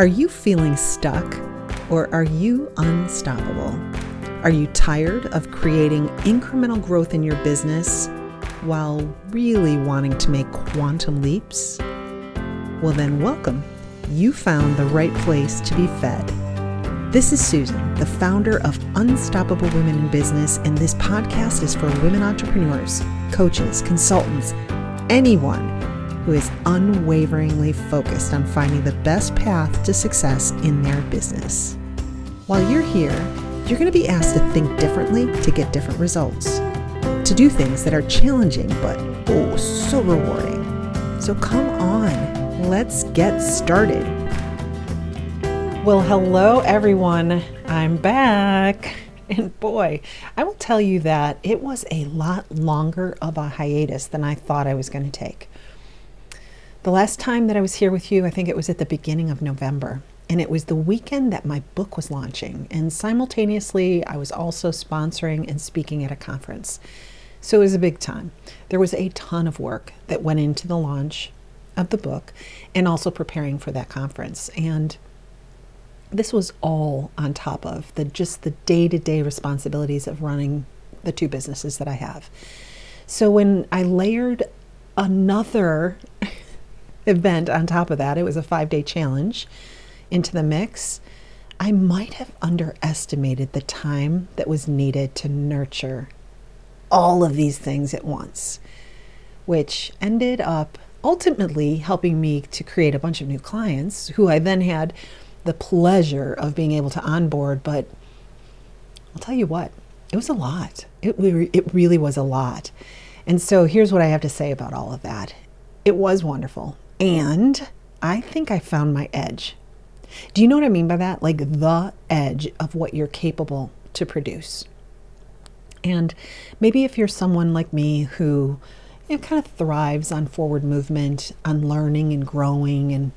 Are you feeling stuck or are you unstoppable? Are you tired of creating incremental growth in your business while really wanting to make quantum leaps? Well, then, welcome. You found the right place to be fed. This is Susan, the founder of Unstoppable Women in Business, and this podcast is for women entrepreneurs, coaches, consultants, anyone who is unwaveringly focused on finding the best path to success in their business. While you're here, you're going to be asked to think differently to get different results, to do things that are challenging but oh, so rewarding. So come on, let's get started. Well, hello everyone. I'm back. And boy, I will tell you that it was a lot longer of a hiatus than I thought I was going to take. The last time that I was here with you, I think it was at the beginning of November. And it was the weekend that my book was launching. And simultaneously, I was also sponsoring and speaking at a conference. So it was a big time. There was a ton of work that went into the launch of the book and also preparing for that conference. And this was all on top of the just the day-to-day responsibilities of running the two businesses that I have. So when I layered another event on top of that, it was a five day challenge into the mix, I might have underestimated the time that was needed to nurture all of these things at once, which ended up ultimately helping me to create a bunch of new clients who I then had the pleasure of being able to onboard. But I'll tell you what, it was a lot. It, it really was a lot. And so here's what I have to say about all of that it was wonderful. And I think I found my edge. Do you know what I mean by that? Like the edge of what you're capable to produce. And maybe if you're someone like me who you know, kind of thrives on forward movement, on learning and growing, and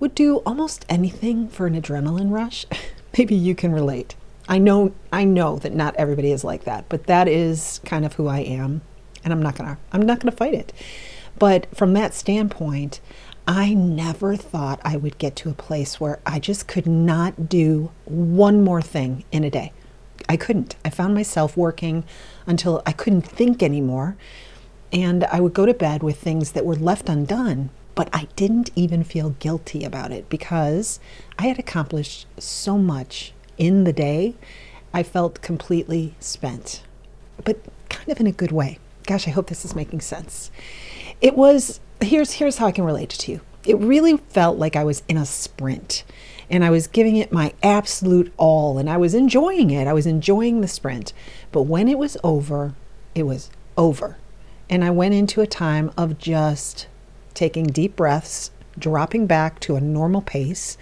would do almost anything for an adrenaline rush, maybe you can relate. I know I know that not everybody is like that, but that is kind of who I am, and I'm not gonna I'm not gonna fight it. But from that standpoint, I never thought I would get to a place where I just could not do one more thing in a day. I couldn't. I found myself working until I couldn't think anymore. And I would go to bed with things that were left undone, but I didn't even feel guilty about it because I had accomplished so much in the day. I felt completely spent, but kind of in a good way. Gosh, I hope this is making sense. It was here's here's how I can relate it to you. It really felt like I was in a sprint and I was giving it my absolute all and I was enjoying it. I was enjoying the sprint. But when it was over, it was over. And I went into a time of just taking deep breaths, dropping back to a normal pace.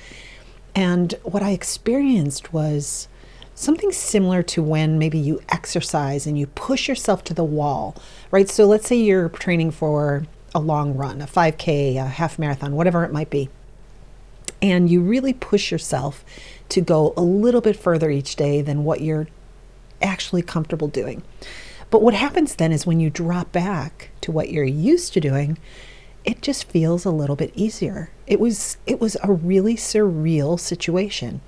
And what I experienced was something similar to when maybe you exercise and you push yourself to the wall, right? So let's say you're training for a long run, a 5K, a half marathon, whatever it might be. And you really push yourself to go a little bit further each day than what you're actually comfortable doing. But what happens then is when you drop back to what you're used to doing, it just feels a little bit easier. It was it was a really surreal situation.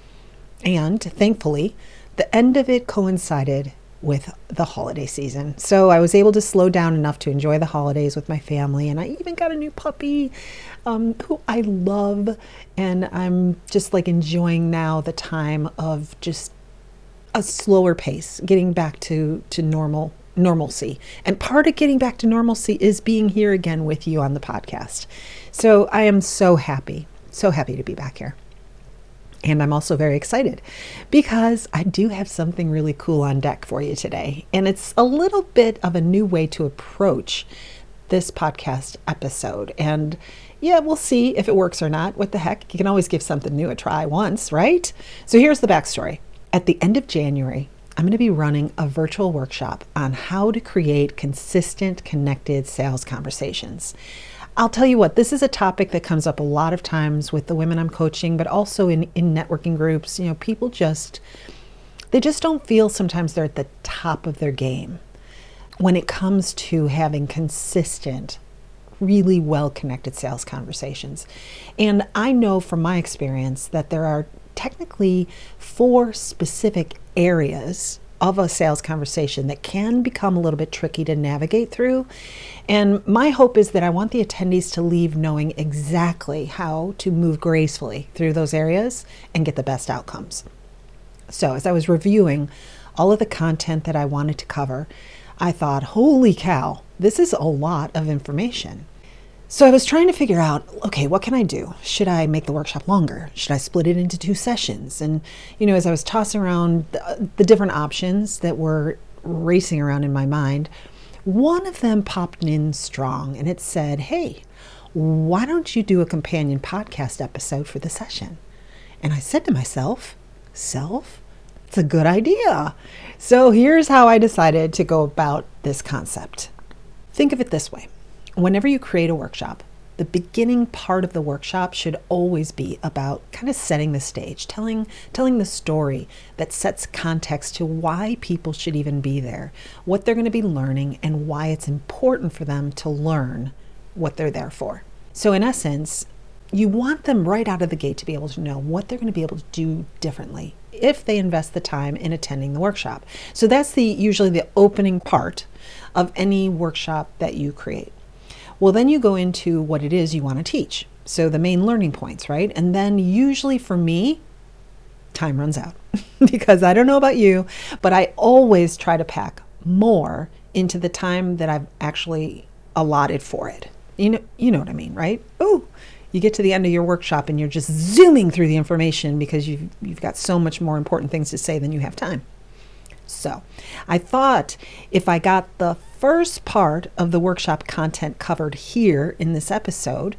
And thankfully, the end of it coincided with the holiday season. So I was able to slow down enough to enjoy the holidays with my family. And I even got a new puppy um, who I love. And I'm just like enjoying now the time of just a slower pace, getting back to, to normal normalcy. And part of getting back to normalcy is being here again with you on the podcast. So I am so happy, so happy to be back here. And I'm also very excited because I do have something really cool on deck for you today. And it's a little bit of a new way to approach this podcast episode. And yeah, we'll see if it works or not. What the heck? You can always give something new a try once, right? So here's the backstory. At the end of January, I'm going to be running a virtual workshop on how to create consistent, connected sales conversations. I'll tell you what, this is a topic that comes up a lot of times with the women I'm coaching, but also in, in networking groups. You know, people just, they just don't feel sometimes they're at the top of their game when it comes to having consistent really well connected sales conversations. And I know from my experience that there are technically four specific areas of a sales conversation that can become a little bit tricky to navigate through. And my hope is that I want the attendees to leave knowing exactly how to move gracefully through those areas and get the best outcomes. So, as I was reviewing all of the content that I wanted to cover, I thought, holy cow, this is a lot of information. So I was trying to figure out, okay, what can I do? Should I make the workshop longer? Should I split it into two sessions? And, you know, as I was tossing around the, the different options that were racing around in my mind, one of them popped in strong and it said, hey, why don't you do a companion podcast episode for the session? And I said to myself, self, it's a good idea. So here's how I decided to go about this concept. Think of it this way whenever you create a workshop, the beginning part of the workshop should always be about kind of setting the stage, telling telling the story that sets context to why people should even be there, what they're going to be learning and why it's important for them to learn what they're there for. So in essence, you want them right out of the gate to be able to know what they're going to be able to do differently if they invest the time in attending the workshop. So that's the usually the opening part of any workshop that you create. Well, then you go into what it is you want to teach. So the main learning points, right? And then usually for me, time runs out because I don't know about you, but I always try to pack more into the time that I've actually allotted for it. You know, you know what I mean, right? Oh, you get to the end of your workshop and you're just zooming through the information because you've, you've got so much more important things to say than you have time. So I thought if I got the first part of the workshop content covered here in this episode,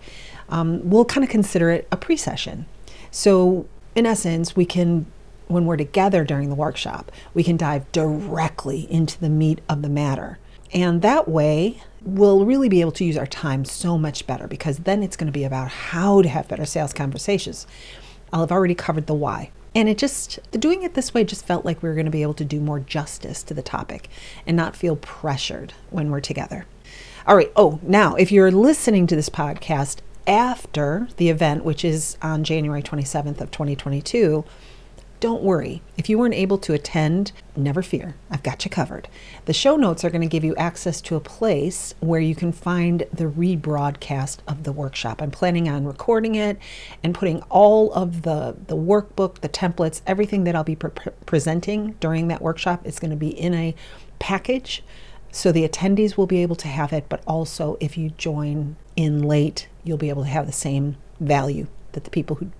um, we'll kind of consider it a pre session. So, in essence, we can, when we're together during the workshop, we can dive directly into the meat of the matter. And that way, we'll really be able to use our time so much better because then it's going to be about how to have better sales conversations. I'll have already covered the why. And it just, doing it this way just felt like we were going to be able to do more justice to the topic and not feel pressured when we're together. All right. Oh, now, if you're listening to this podcast after the event, which is on January 27th of 2022, don't worry. If you weren't able to attend, never fear. I've got you covered. The show notes are going to give you access to a place where you can find the rebroadcast of the workshop. I'm planning on recording it and putting all of the, the workbook, the templates, everything that I'll be pre- presenting during that workshop is going to be in a package. So the attendees will be able to have it, but also if you join in late, you'll be able to have the same value that the people who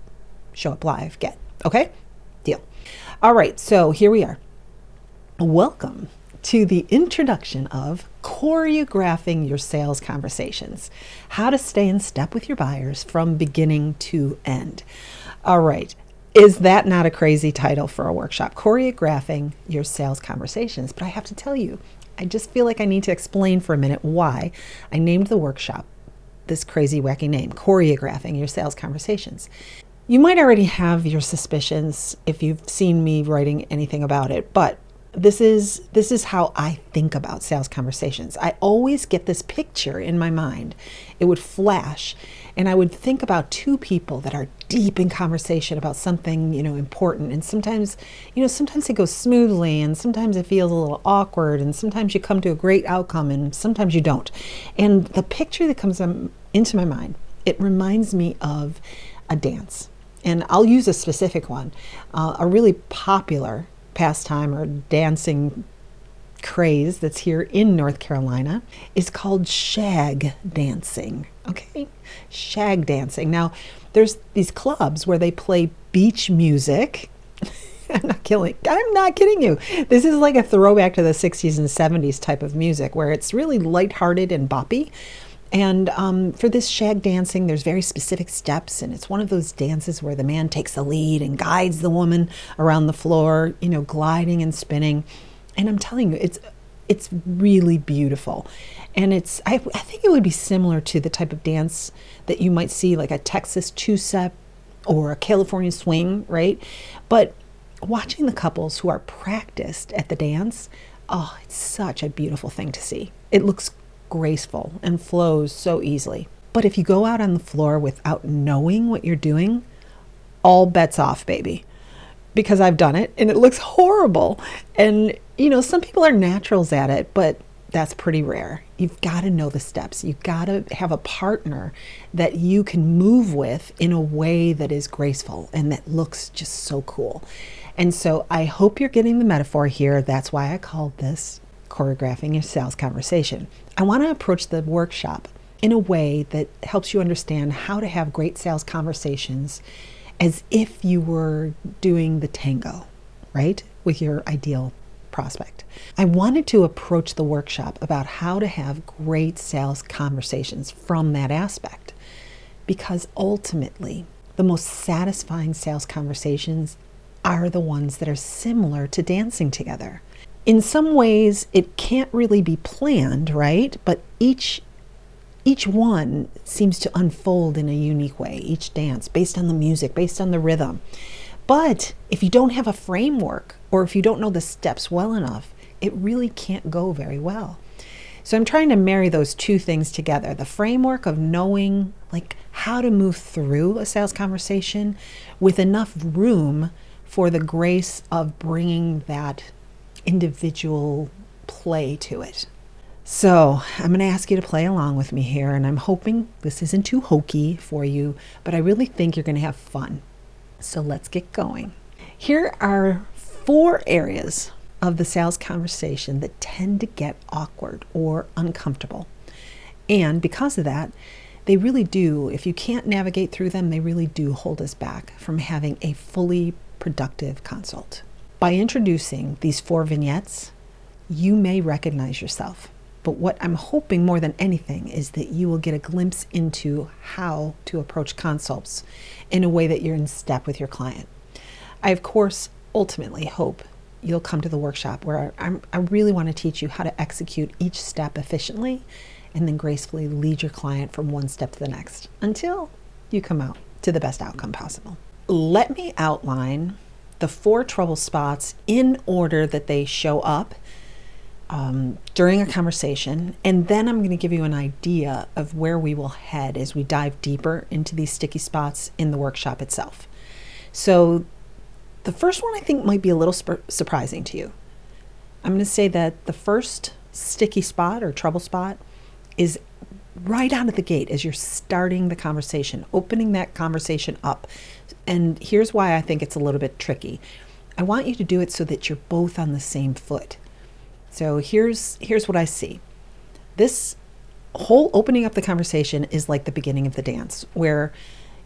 show up live get. Okay? All right, so here we are. Welcome to the introduction of choreographing your sales conversations. How to stay in step with your buyers from beginning to end. All right. Is that not a crazy title for a workshop? Choreographing your sales conversations. But I have to tell you, I just feel like I need to explain for a minute why I named the workshop this crazy, wacky name, choreographing your sales conversations. You might already have your suspicions if you've seen me writing anything about it, but this is this is how I think about sales conversations. I always get this picture in my mind. It would flash and I would think about two people that are deep in conversation about something, you know, important. And sometimes, you know, sometimes it goes smoothly and sometimes it feels a little awkward and sometimes you come to a great outcome and sometimes you don't. And the picture that comes um, into my mind, it reminds me of a dance and I'll use a specific one, uh, a really popular pastime or dancing craze that's here in North Carolina is called shag dancing. Okay, shag dancing. Now, there's these clubs where they play beach music. I'm not kidding. I'm not kidding you. This is like a throwback to the 60s and 70s type of music where it's really lighthearted and boppy, and um, for this shag dancing, there's very specific steps, and it's one of those dances where the man takes the lead and guides the woman around the floor, you know, gliding and spinning. And I'm telling you, it's it's really beautiful, and it's I, I think it would be similar to the type of dance that you might see like a Texas two-step or a California swing, right? But watching the couples who are practiced at the dance, oh, it's such a beautiful thing to see. It looks graceful and flows so easily. But if you go out on the floor without knowing what you're doing, all bets off, baby. Because I've done it and it looks horrible. And, you know, some people are naturals at it, but that's pretty rare. You've got to know the steps. You've got to have a partner that you can move with in a way that is graceful and that looks just so cool. And so I hope you're getting the metaphor here. That's why I called this choreographing a sales conversation. I want to approach the workshop in a way that helps you understand how to have great sales conversations as if you were doing the tango, right? With your ideal prospect. I wanted to approach the workshop about how to have great sales conversations from that aspect because ultimately, the most satisfying sales conversations are the ones that are similar to dancing together. In some ways, it can't really be planned, right? But each each one seems to unfold in a unique way, each dance based on the music, based on the rhythm. But if you don't have a framework or if you don't know the steps well enough, it really can't go very well. So I'm trying to marry those two things together the framework of knowing like how to move through a sales conversation with enough room for the grace of bringing that individual play to it. So I'm going to ask you to play along with me here, and I'm hoping this isn't too hokey for you, but I really think you're going to have fun. So let's get going. Here are four areas of the sales conversation that tend to get awkward or uncomfortable. And because of that, they really do, if you can't navigate through them, they really do hold us back from having a fully productive consult. By introducing these four vignettes, you may recognize yourself. But what I'm hoping more than anything is that you will get a glimpse into how to approach consults in a way that you're in step with your client. I, of course, ultimately hope you'll come to the workshop where I'm, i really want to teach you how to execute each step efficiently and then gracefully lead your client from one step to the next until you come out to the best outcome possible. Let me outline the four trouble spots in order that they show up um, during a conversation, and then I'm going to give you an idea of where we will head as we dive deeper into these sticky spots in the workshop itself. So, the first one I think might be a little sp- surprising to you. I'm going to say that the first sticky spot or trouble spot is right out of the gate as you're starting the conversation, opening that conversation up. And here's why I think it's a little bit tricky. I want you to do it so that you're both on the same foot. So here's here's what I see. This whole opening up the conversation is like the beginning of the dance where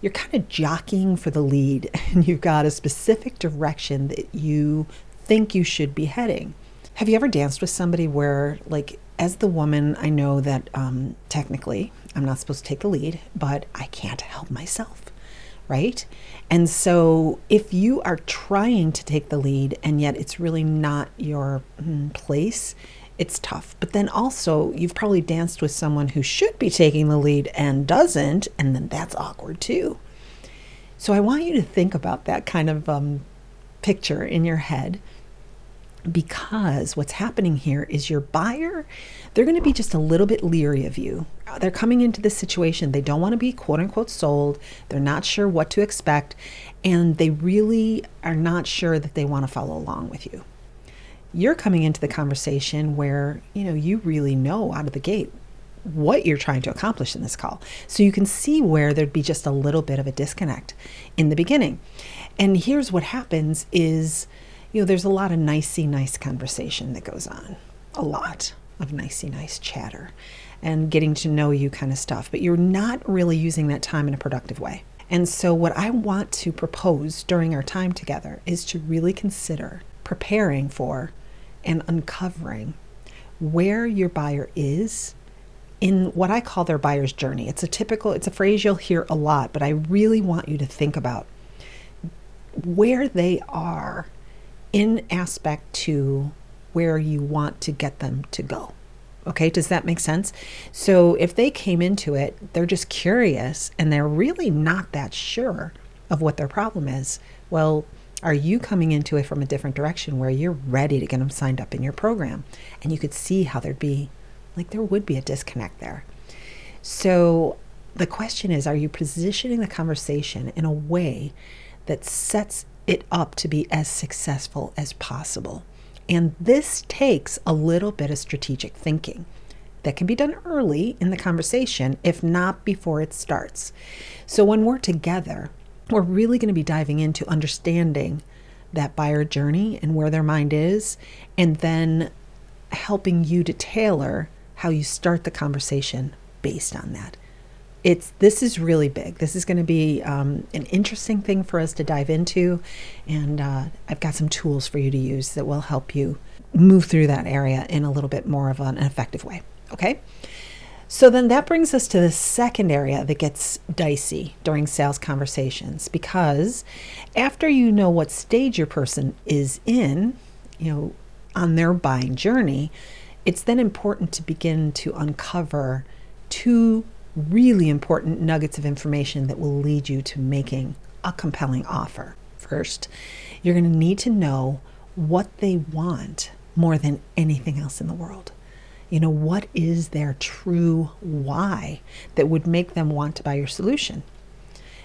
you're kind of jockeying for the lead and you've got a specific direction that you think you should be heading. Have you ever danced with somebody where, like, as the woman, I know that um, technically I'm not supposed to take the lead, but I can't help myself right? And so if you are trying to take the lead and yet it's really not your mm, place, it's tough. But then also, you've probably danced with someone who should be taking the lead and doesn't, and then that's awkward too. So I want you to think about that kind of um, picture in your head because what's happening here is your buyer they're going to be just a little bit leery of you. Uh, they're coming into this situation they don't want to be quote unquote sold they're not sure what to expect and they really are not sure that they want to follow along with you. You're coming into the conversation where you know you really know out of the gate what you're trying to accomplish in this call. So you can see where there'd be just a little bit of a disconnect in the beginning. And here's what happens is you know, there's a lot of nicey nice conversation that goes on, a lot of nicey nice chatter and getting to know you kind of stuff, but you're not really using that time in a productive way. And so, what I want to propose during our time together is to really consider preparing for and uncovering where your buyer is in what I call their buyer's journey. It's a typical, it's a phrase you'll hear a lot, but I really want you to think about where they are in aspect to where you want to get them to go. Okay, does that make sense? So if they came into it, they're just curious and they're really not that sure of what their problem is. Well, are you coming into it from a different direction where you're ready to get them signed up in your program? And you could see how there'd be Like there would be a disconnect there. So the question is are you positioning the conversation in a way that sets it up to be as successful as possible? And this takes a little bit of strategic thinking that can be done early in the conversation, if not before it starts. So when we're together, we're really going to be diving into understanding that buyer journey and where their mind is, and then helping you to tailor how you start the conversation based on that. It's this is really big. This is going to be um, an interesting thing for us to dive into, and uh, I've got some tools for you to use that will help you move through that area in a little bit more of an effective way. Okay. So then that brings us to the second area that gets dicey during sales conversations because after you know what stage your person is in, you know, on their buying journey, it's then important to begin to uncover two really important nuggets of information that will lead you to making a compelling offer. First, you're going to need to know what they want more than anything else in the world. You know, what is their true why that would make them want to buy your solution?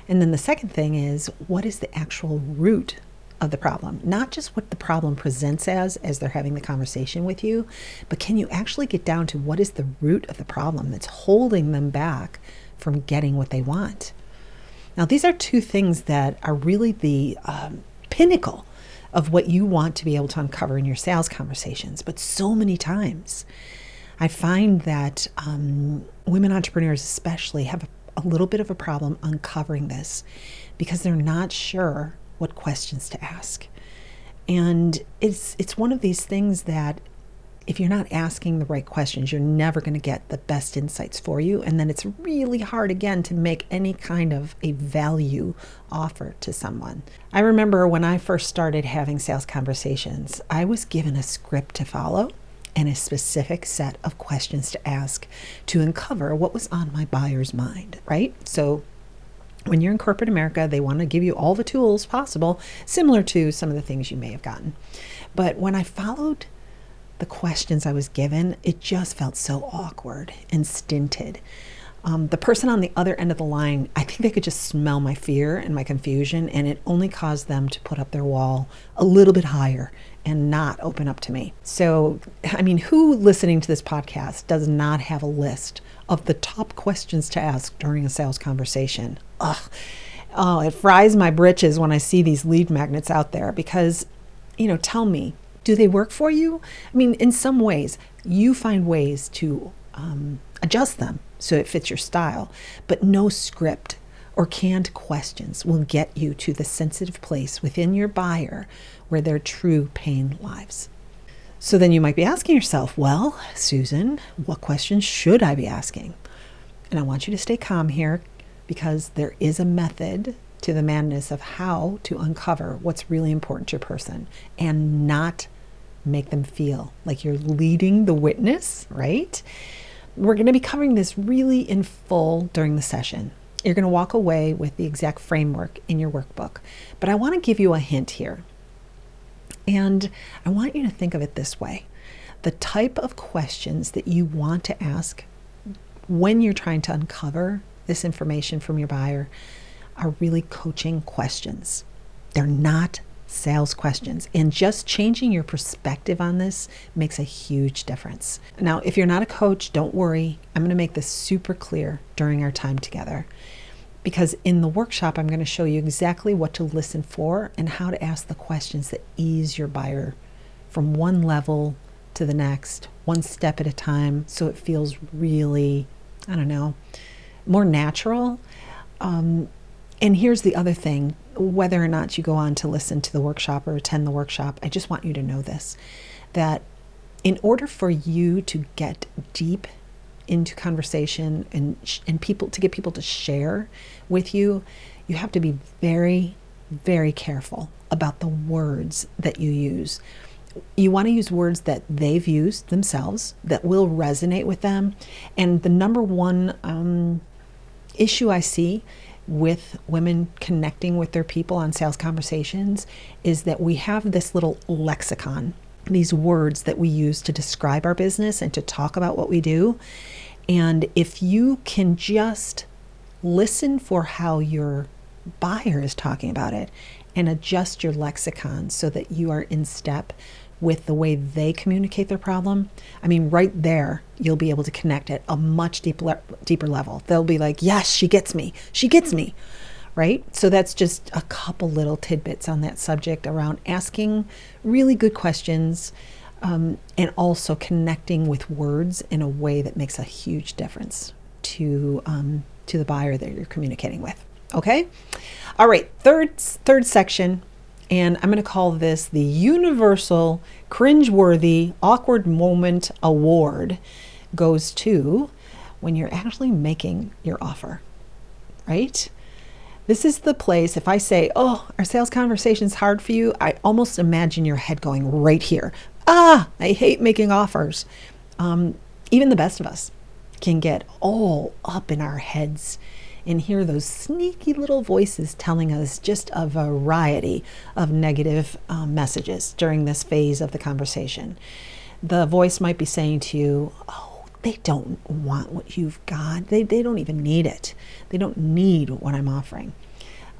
And then the second thing is what is the actual root of the problem? Not just what the problem presents as as they're having the conversation with you, but can you actually get down to what is the root of the problem that's holding them back from getting what they want? Now, these are two things that are really the um, pinnacle of what you want to be able to uncover in your sales conversations. But so many times, I find that um, women entrepreneurs, especially, have a, a little bit of a problem uncovering this because they're not sure what questions to ask. And it's it's one of these things that if you're not asking the right questions, you're never going to get the best insights for you. And then it's really hard again to make any kind of a value offer to someone. I remember when I first started having sales conversations, I was given a script to follow and a specific set of questions to ask to uncover what was on my buyer's mind, right? So when you're in corporate America, they want to give you all the tools possible, similar to some of the things you may have gotten. But when I followed the questions I was given, it just felt so awkward and stinted. Um, the person on the other end of the line, I think they could just smell my fear and my confusion, and it only caused them to put up their wall a little bit higher and not open up to me. So, I mean, who listening to this podcast does not have a list of the top questions to ask during a sales conversation? Ugh. Oh, it fries my britches when I see these lead magnets out there because, you know, tell me, do they work for you? I mean, in some ways, you find ways to um, adjust them so it fits your style, but no script or canned questions will get you to the sensitive place within your buyer where their true pain lives. So then you might be asking yourself, well, Susan, what questions should I be asking? And I want you to stay calm here because there is a method to the madness of how to uncover what's really important to your person and not make them feel like you're leading the witness, right? We're going to be covering this really in full during the session. You're going to walk away with the exact framework in your workbook. But I want to give you a hint here. And I want you to think of it this way the type of questions that you want to ask when you're trying to uncover this information from your buyer are really coaching questions. They're not sales questions. And just changing your perspective on this makes a huge difference. Now, if you're not a coach, don't worry. I'm going to make this super clear during our time together because in the workshop, I'm going to show you exactly what to listen for and how to ask the questions that ease your buyer from one level to the next, one step at a time, so it feels really, I don't know, more natural. Um, and here's the other thing whether or not you go on to listen to the workshop or attend the workshop, I just want you to know this that in order for you to get deep into conversation and and people to get people to share with you, you have to be very very careful about the words that you use. You want to use words that they've used themselves that will resonate with them. And the number one um, issue I see with women connecting with their people on sales conversations is that we have this little lexicon these words that we use to describe our business and to talk about what we do. And if you can just listen for how your buyer is talking about it and adjust your lexicon so that you are in step with the way they communicate their problem, I mean, right there, you'll be able to connect at a much deeper, deeper level. They'll be like, yes, she gets me. She gets me. Right? So that's just a couple little tidbits on that subject around asking really good questions um, and also connecting with words in a way that makes a huge difference to um, to the buyer that you're communicating with. Okay? All right, third third section and I'm going to call this the Universal Cringeworthy Awkward Moment Award goes to when you're actually making your offer, right? This is the place, if I say, oh, our sales conversation is hard for you, I almost imagine your head going right here. Ah, I hate making offers. Um, even the best of us can get all up in our heads and hear those sneaky little voices telling us just a variety of negative um, messages during this phase of the conversation. The voice might be saying to you, Oh, they don't want what you've got. They, they don't even need it. They don't need what I'm offering.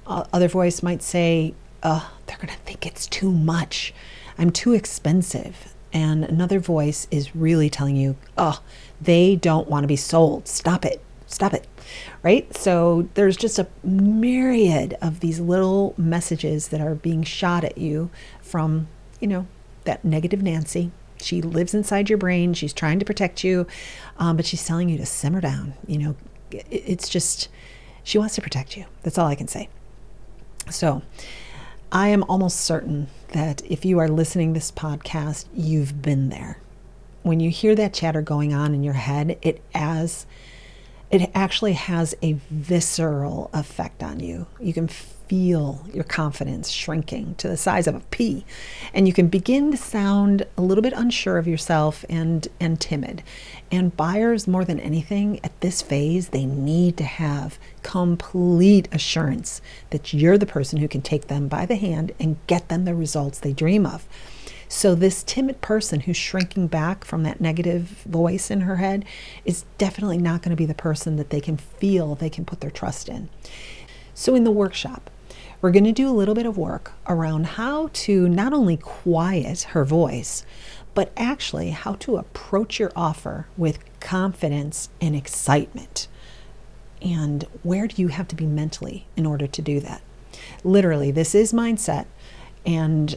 Uh, other voice might say, uh, They're going to think it's too much. I'm too expensive. And another voice is really telling you, Oh, they don't want to be sold. Stop it. Stop it right? So there's just a myriad of these little messages that are being shot at you from, you know, that negative Nancy. She lives inside your brain. She's trying to protect you, um, but she's telling you to simmer down. You know, it's just, she wants to protect you. That's all I can say. So, I am almost certain that if you are listening this podcast, you've been there. When you hear that chatter going on in your head, it as it actually has a visceral effect on you. You can feel your confidence shrinking to the size of a pea, and you can begin to sound a little bit unsure of yourself and and timid. And buyers more than anything at this phase, they need to have complete assurance that you're the person who can take them by the hand and get them the results they dream of. So, this timid person who's shrinking back from that negative voice in her head is definitely not going to be the person that they can feel they can put their trust in. So, in the workshop, we're going to do a little bit of work around how to not only quiet her voice, but actually how to approach your offer with confidence and excitement. And where do you have to be mentally in order to do that? Literally, this is mindset. And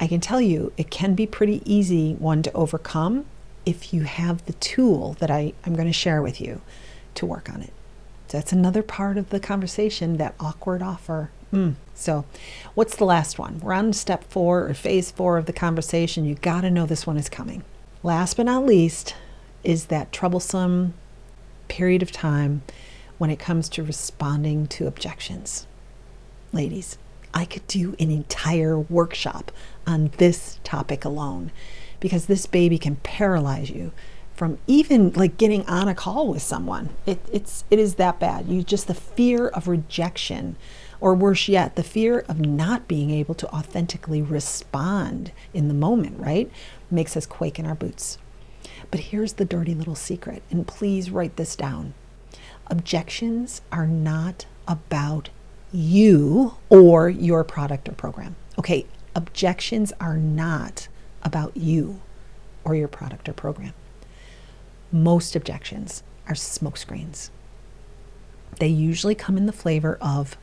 I can tell you it can be pretty easy one to overcome if you have the tool that I, I'm going to share with you to work on it. So that's another part of the conversation, that awkward offer. Mm. So, what's the last one? We're on step four or phase four of the conversation. You got to know this one is coming. Last but not least is that troublesome period of time when it comes to responding to objections. Ladies, I could do an entire workshop on this topic alone because this baby can paralyze you from even like getting on a call with someone. It, it's it is that bad. You just the fear of rejection, or worse yet, the fear of not being able to authentically respond in the moment, right? Makes us quake in our boots. But here's the dirty little secret, and please write this down. Objections are not about you or your product or program. Okay, objections are not about you or your product or program. Most objections are smokescreens. They usually come in the flavor of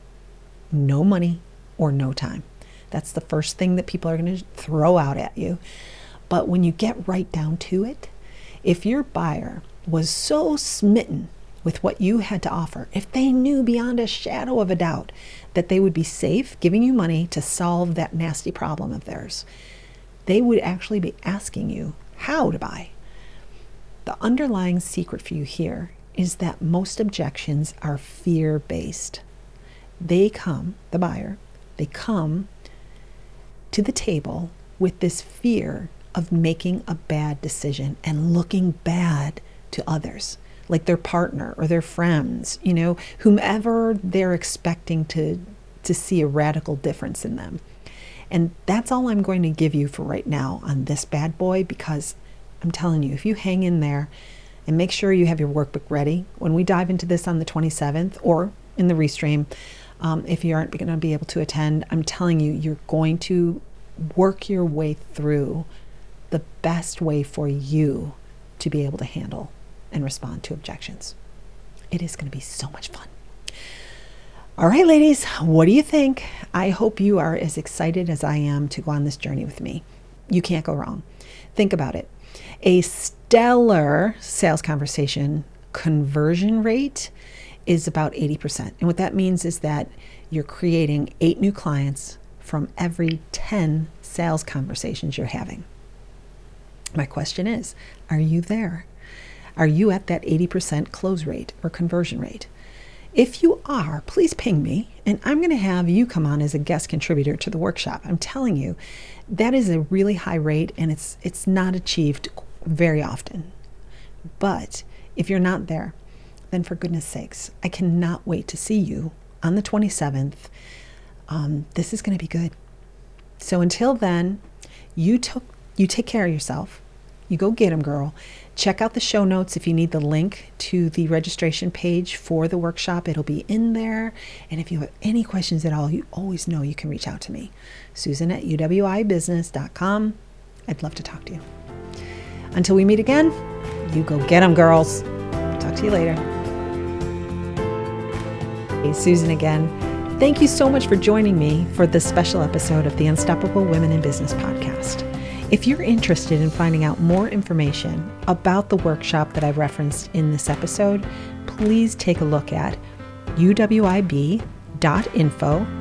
no money or no time. That's the first thing that people are going to throw out at you. But when you get right down to it, if your buyer was so smitten with what you had to offer, if they knew beyond a shadow of a doubt that they would be safe giving you money to solve that nasty problem of theirs, they would actually be asking you how to buy. The underlying secret for you here is that most objections are fear based. They come, the buyer, they come to the table with this fear of making a bad decision and looking bad to others like their partner or their friends, you know, whomever they're expecting to to see a radical difference in them. And that's all I'm going to give you for right now on this bad boy because I'm telling you, if you hang in there and make sure you have your workbook ready when we dive into this on the 27th or in the restream, um, if you aren't going to be able to attend, I'm telling you, you're going to work your way through the best way for you to be able to handle and respond to objections. It is going to be so much fun. All right, ladies, what do you think? I hope you are as excited as I am to go on this journey with me. You can't go wrong. Think about it. A stellar sales conversation conversion rate is about 80%. And what that means is that you're creating eight new clients from every 10 sales conversations you're having. My question is Are you there? Are you at that 80% close rate or conversion rate? If you are, please ping me, and I'm going to have you come on as a guest contributor to the workshop. I'm telling you, that is a really high rate, and it's it's not achieved very often. But if you're not there, then for goodness sakes, I cannot wait to see you on the 27th. Um, this is going to be good. So until then, you took you take care of yourself. You go get them, girl. Check out the show notes if you need the link to the registration page for the workshop. It'll be in there. And if you have any questions at all, you always know you can reach out to me. Susan at uwibusiness.com. I'd love to talk to you. Until we meet again, you go get them, girls. Talk to you later. Hey, Susan again. Thank you so much for joining me for this special episode of the Unstoppable Women in Business podcast. If you're interested in finding out more information about the workshop that I referenced in this episode, please take a look at uwib.info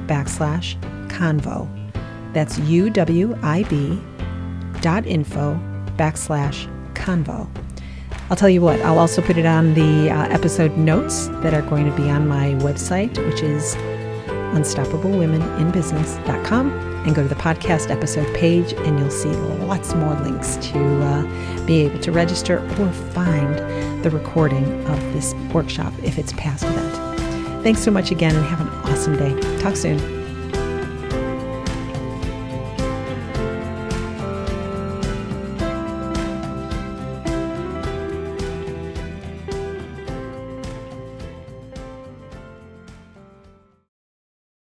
backslash convo. That's uwib.info backslash convo. I'll tell you what, I'll also put it on the uh, episode notes that are going to be on my website, which is unstoppablewomeninbusiness.com and go to the podcast episode page, and you'll see lots more links to uh, be able to register or find the recording of this workshop if it's past event. Thanks so much again, and have an awesome day. Talk soon.